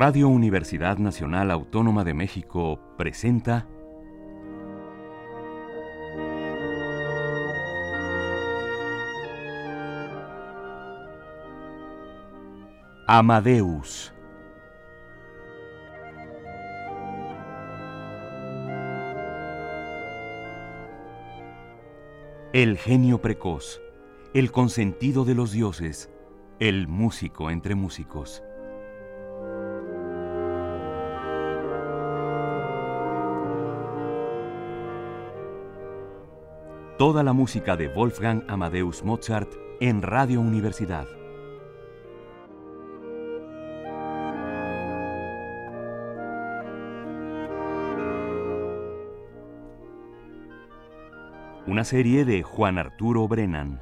Radio Universidad Nacional Autónoma de México presenta Amadeus. El genio precoz, el consentido de los dioses, el músico entre músicos. Toda la música de Wolfgang Amadeus Mozart en Radio Universidad. Una serie de Juan Arturo Brennan.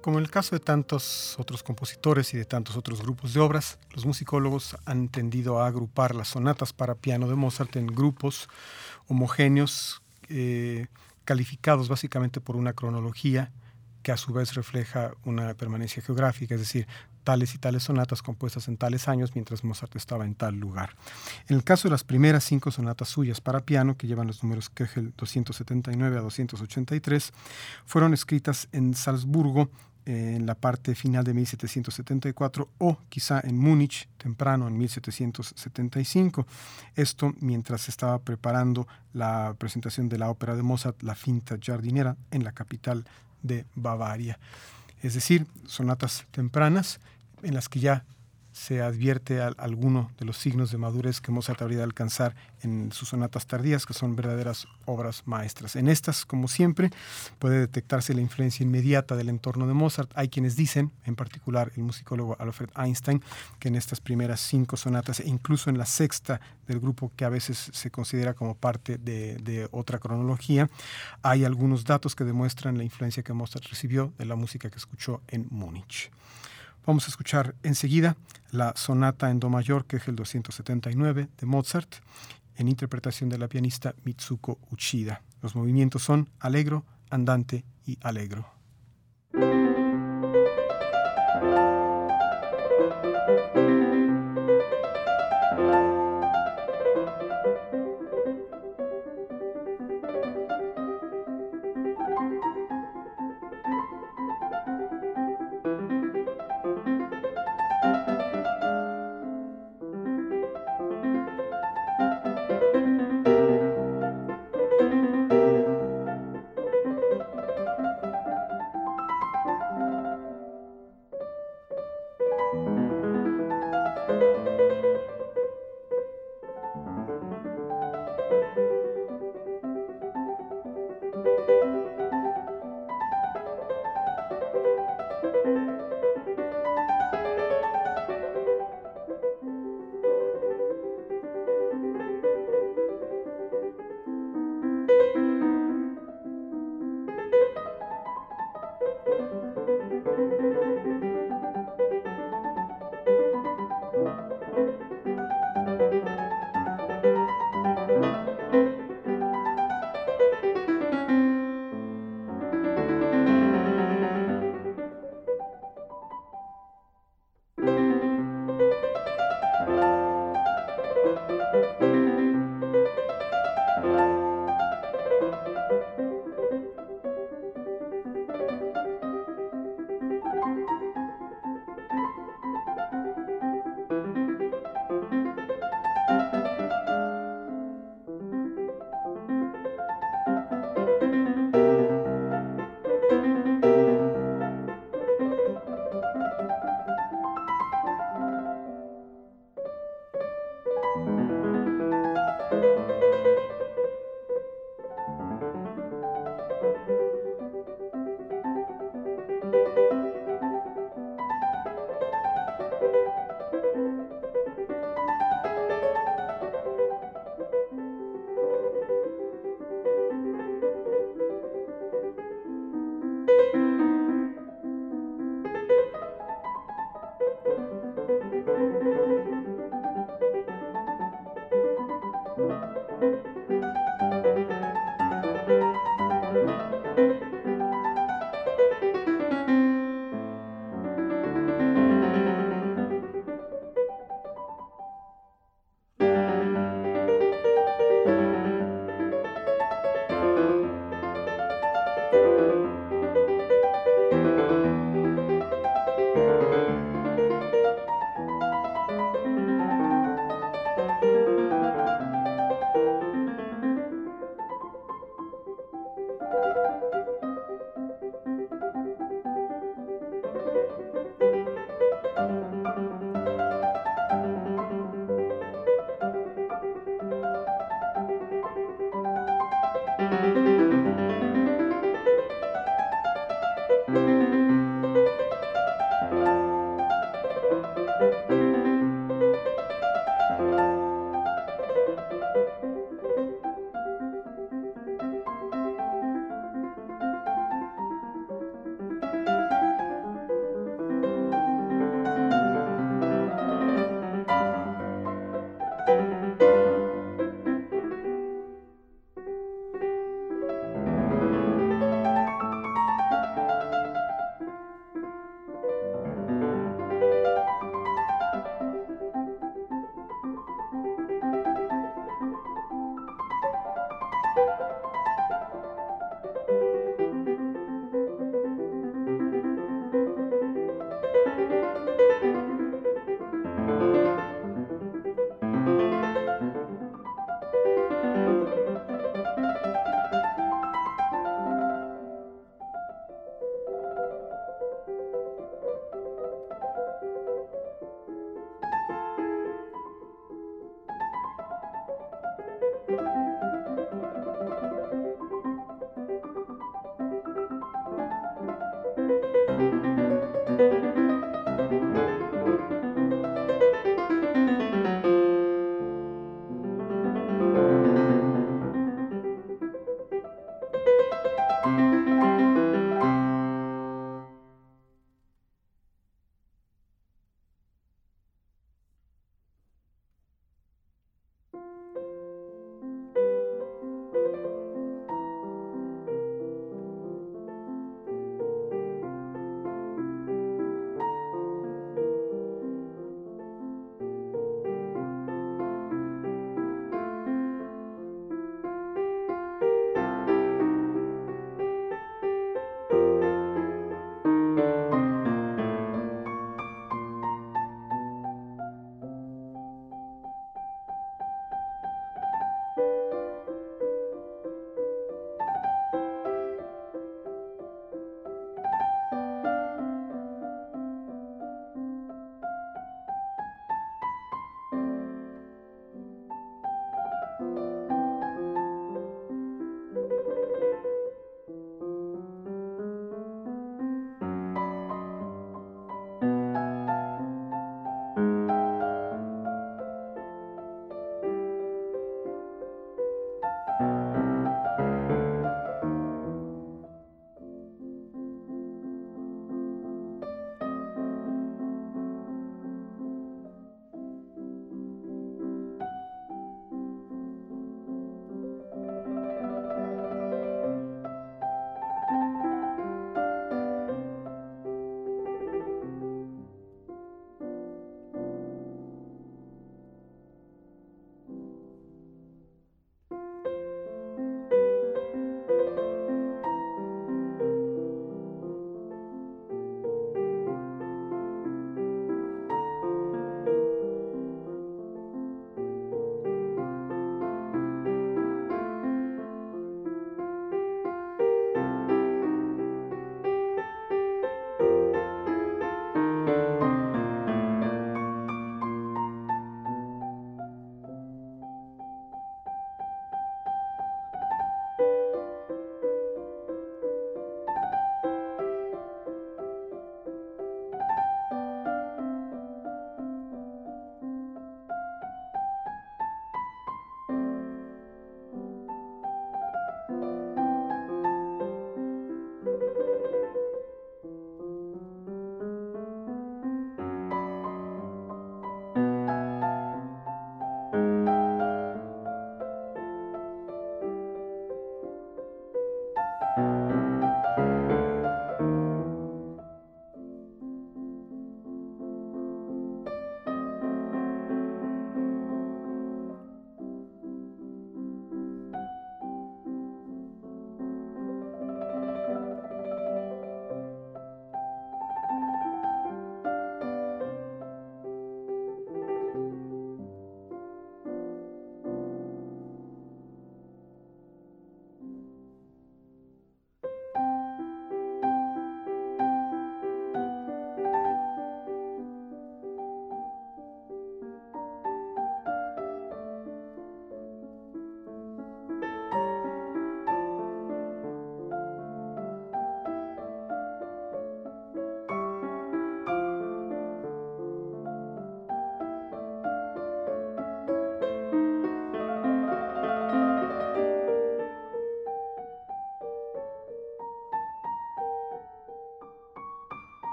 Como en el caso de tantos otros compositores y de tantos otros grupos de obras, los musicólogos han tendido a agrupar las sonatas para piano de Mozart en grupos homogéneos eh, calificados básicamente por una cronología que a su vez refleja una permanencia geográfica, es decir, tales y tales sonatas compuestas en tales años mientras Mozart estaba en tal lugar. En el caso de las primeras cinco sonatas suyas para piano, que llevan los números Kegel 279 a 283, fueron escritas en Salzburgo en la parte final de 1774 o quizá en Múnich temprano en 1775. Esto mientras estaba preparando la presentación de la ópera de Mozart, La Finta Jardinera, en la capital de Bavaria. Es decir, sonatas tempranas en las que ya se advierte alguno de los signos de madurez que Mozart habría de alcanzar en sus sonatas tardías, que son verdaderas obras maestras. En estas, como siempre, puede detectarse la influencia inmediata del entorno de Mozart. Hay quienes dicen, en particular el musicólogo Alfred Einstein, que en estas primeras cinco sonatas, e incluso en la sexta del grupo que a veces se considera como parte de, de otra cronología, hay algunos datos que demuestran la influencia que Mozart recibió de la música que escuchó en Múnich. Vamos a escuchar enseguida la sonata en Do mayor, que es el 279 de Mozart, en interpretación de la pianista Mitsuko Uchida. Los movimientos son alegro, andante y alegro.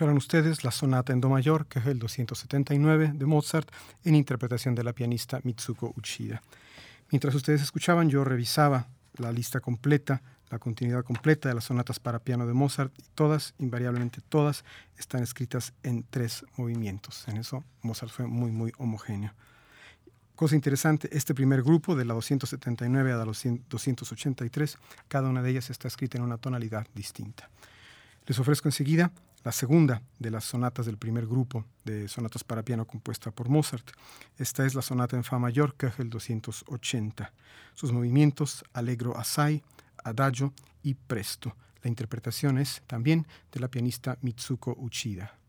Escucharon ustedes la sonata en Do mayor, que es el 279 de Mozart, en interpretación de la pianista Mitsuko Uchida. Mientras ustedes escuchaban, yo revisaba la lista completa, la continuidad completa de las sonatas para piano de Mozart, y todas, invariablemente todas, están escritas en tres movimientos. En eso Mozart fue muy, muy homogéneo. Cosa interesante, este primer grupo, de la 279 a la 283, cada una de ellas está escrita en una tonalidad distinta. Les ofrezco enseguida la segunda de las sonatas del primer grupo de sonatas para piano compuesta por Mozart. Esta es la sonata en Fa mayor, el 280. Sus movimientos, allegro assai, adagio y presto. La interpretación es también de la pianista Mitsuko Uchida.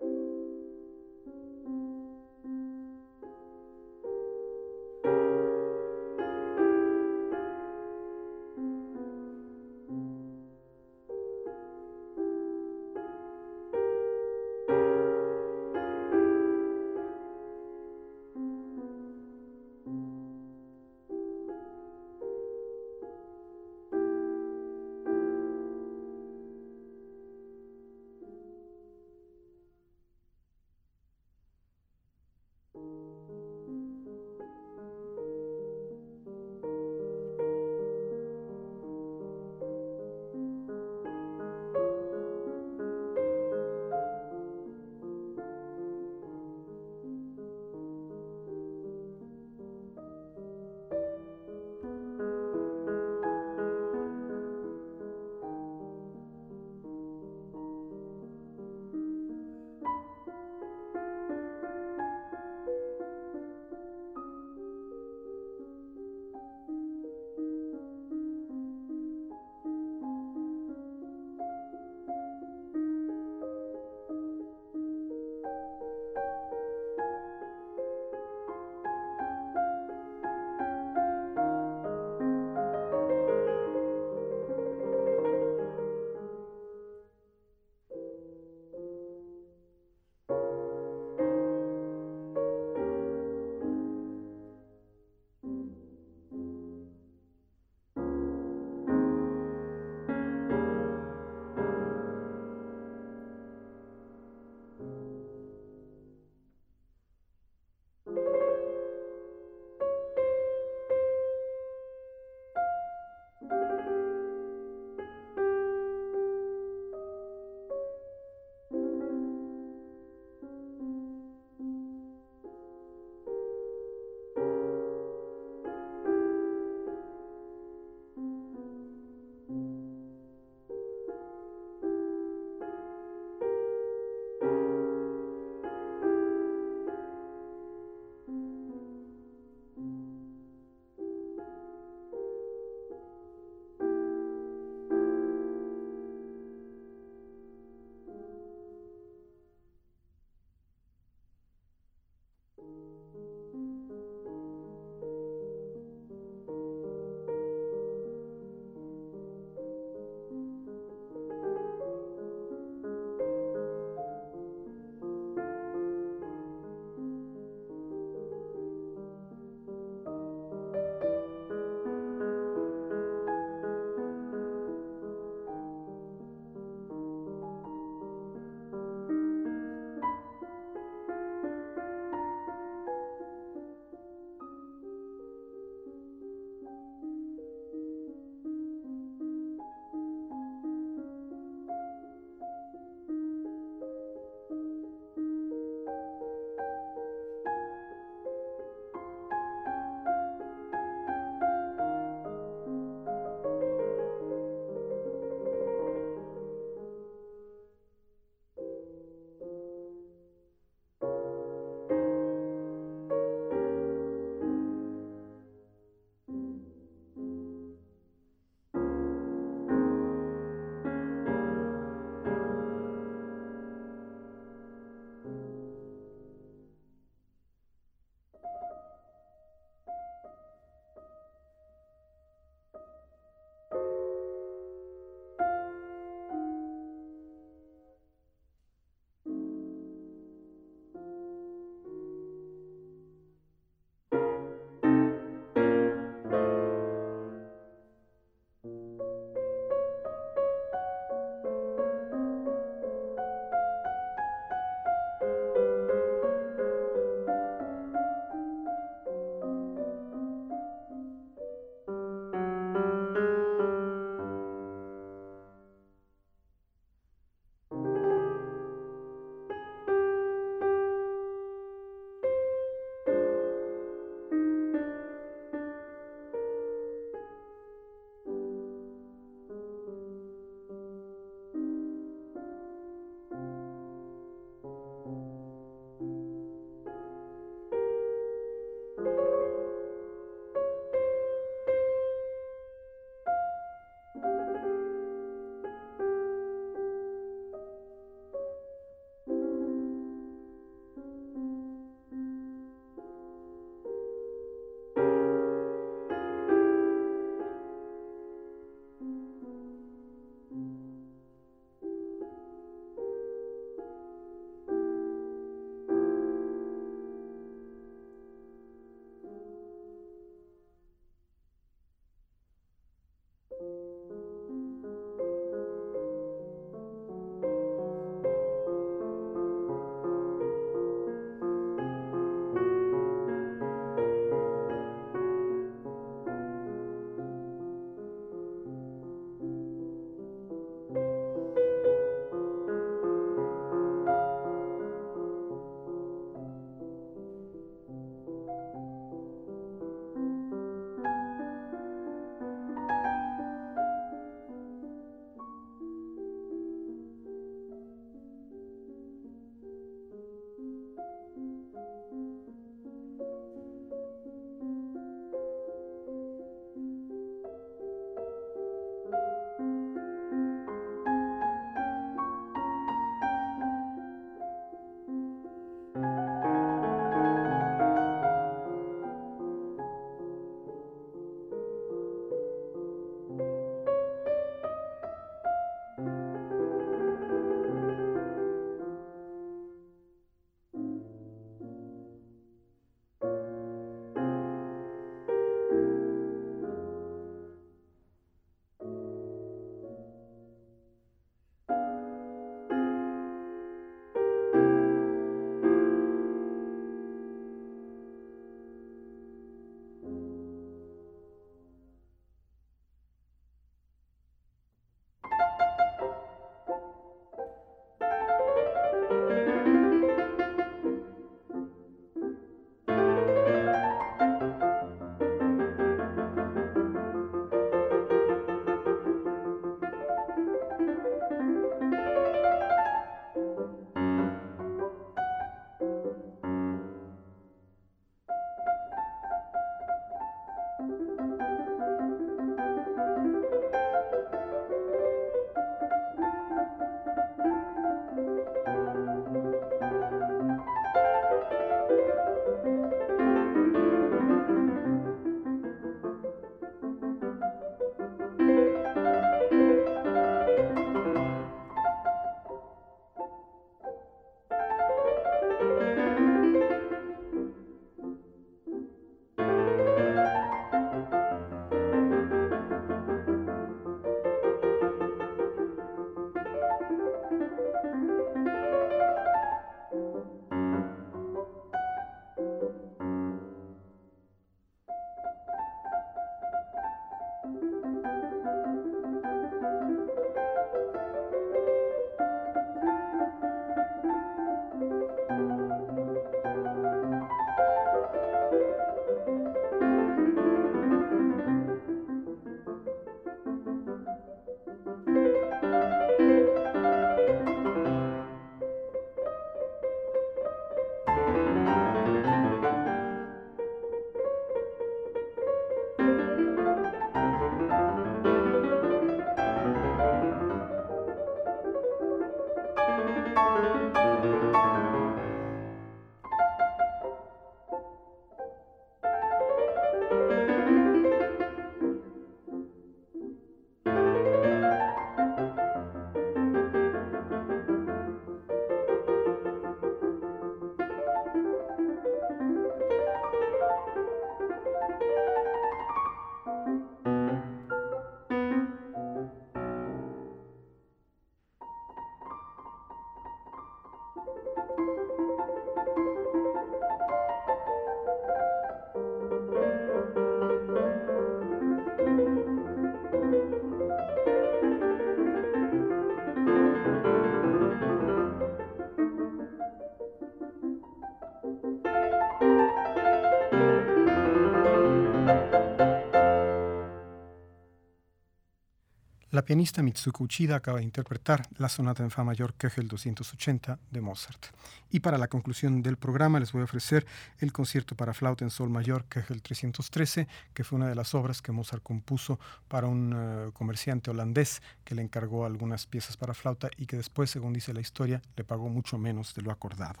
La pianista Mitsuko Uchida acaba de interpretar la sonata en fa mayor Köchel 280 de Mozart. Y para la conclusión del programa les voy a ofrecer el concierto para flauta en sol mayor Köchel 313, que fue una de las obras que Mozart compuso para un uh, comerciante holandés que le encargó algunas piezas para flauta y que después, según dice la historia, le pagó mucho menos de lo acordado.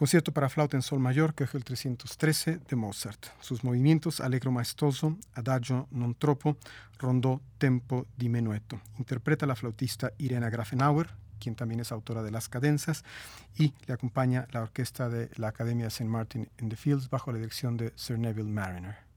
Concierto para flauta en sol mayor, que el 313 de Mozart. Sus movimientos allegro maestoso, adagio non troppo, rondó, tempo di menuetto. Interpreta la flautista Irena Grafenauer, quien también es autora de las cadenzas, y le acompaña la orquesta de la Academia St. Martin in the Fields bajo la dirección de Sir Neville Mariner.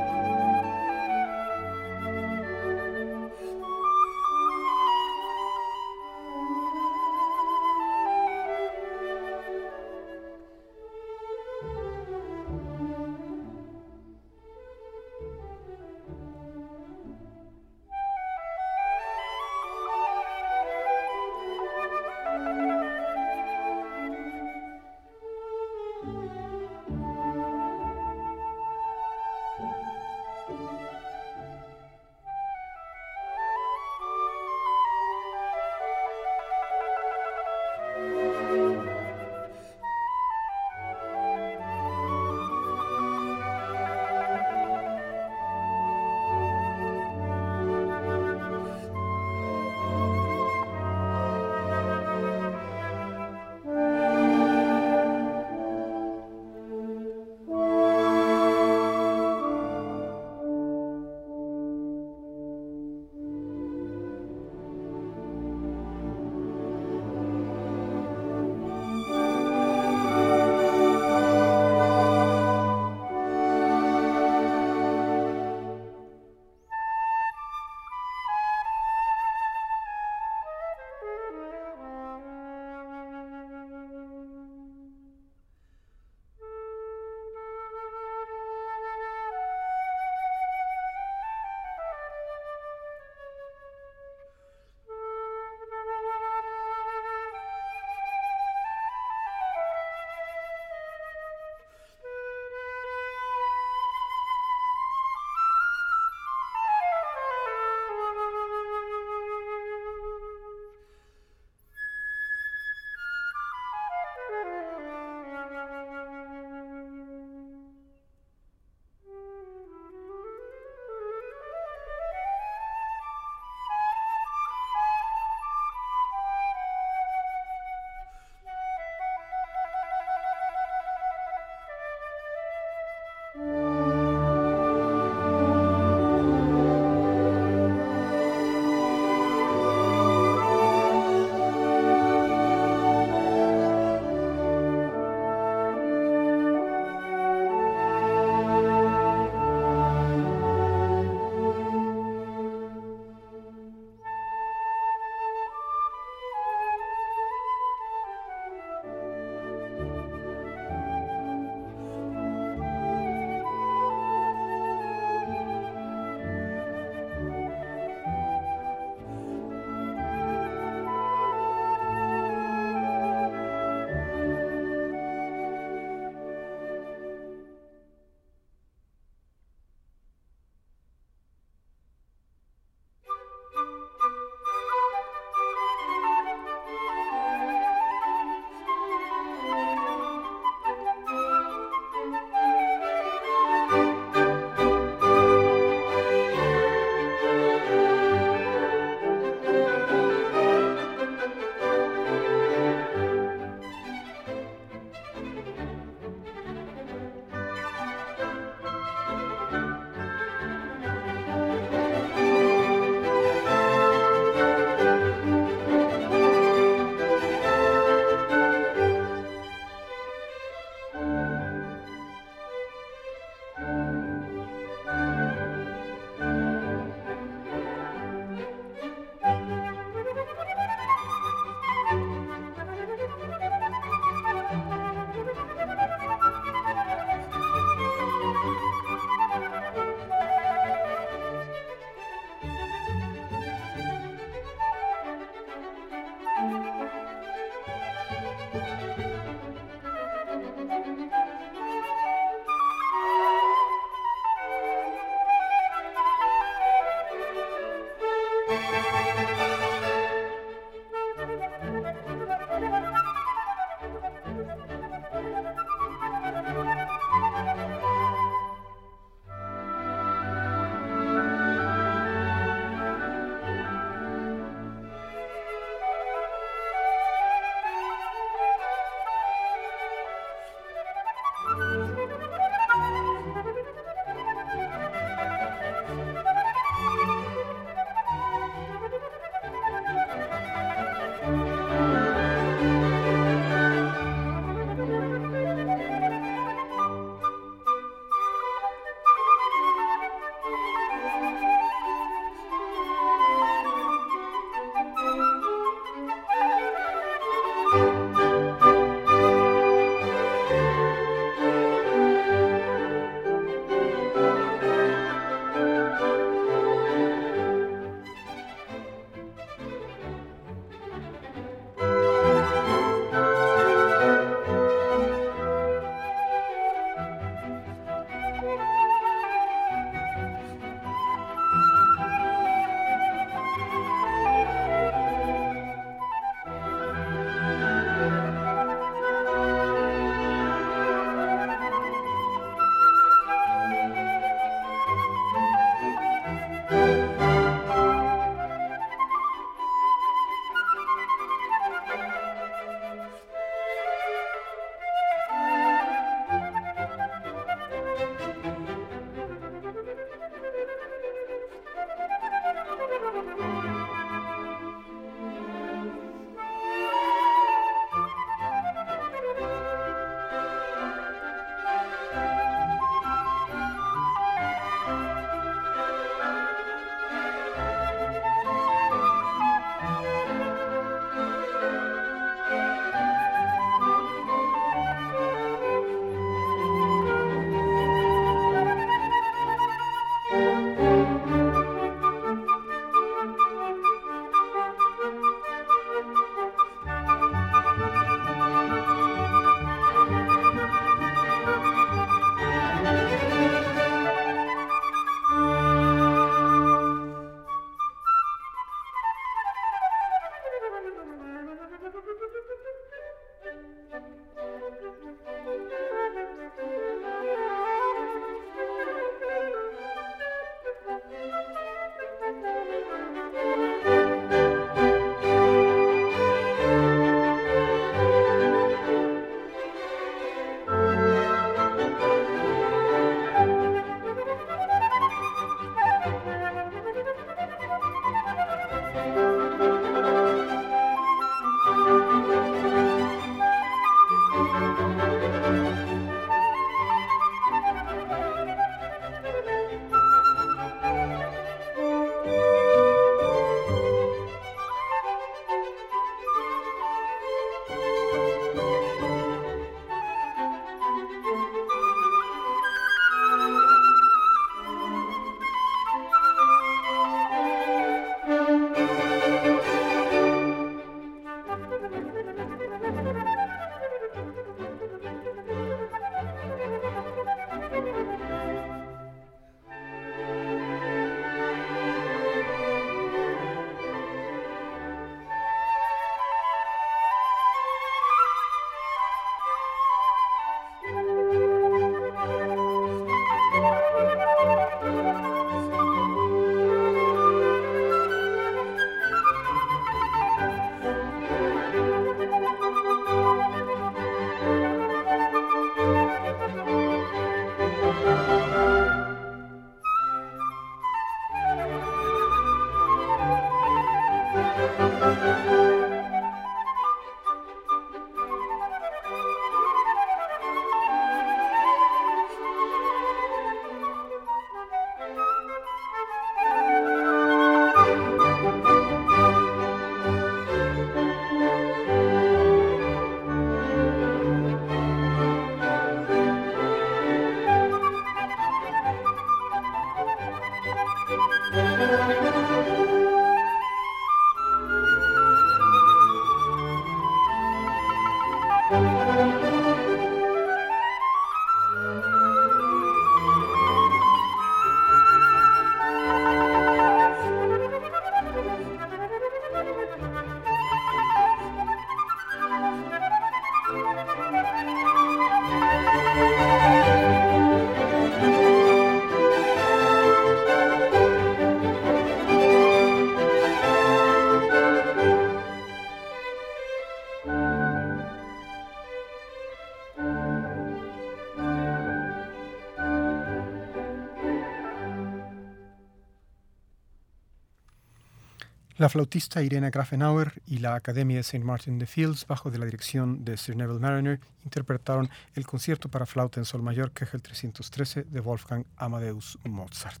La flautista Irena Grafenauer y la Academia de St. Martin de Fields, bajo de la dirección de Sir Neville Mariner, interpretaron el concierto para flauta en sol mayor Kegel 313 de Wolfgang Amadeus Mozart.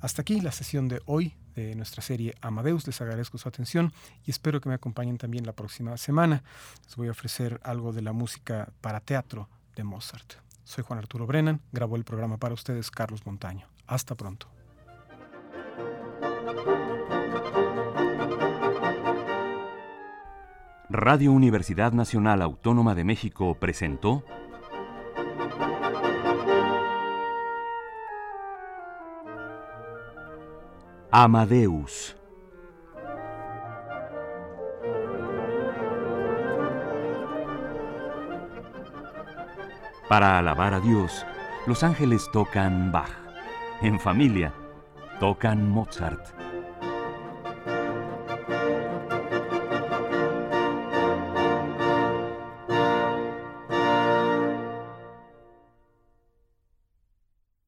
Hasta aquí la sesión de hoy de nuestra serie Amadeus. Les agradezco su atención y espero que me acompañen también la próxima semana. Les voy a ofrecer algo de la música para teatro de Mozart. Soy Juan Arturo Brennan, grabó el programa para ustedes Carlos Montaño. Hasta pronto. Radio Universidad Nacional Autónoma de México presentó Amadeus. Para alabar a Dios, los ángeles tocan Bach. En familia, tocan Mozart.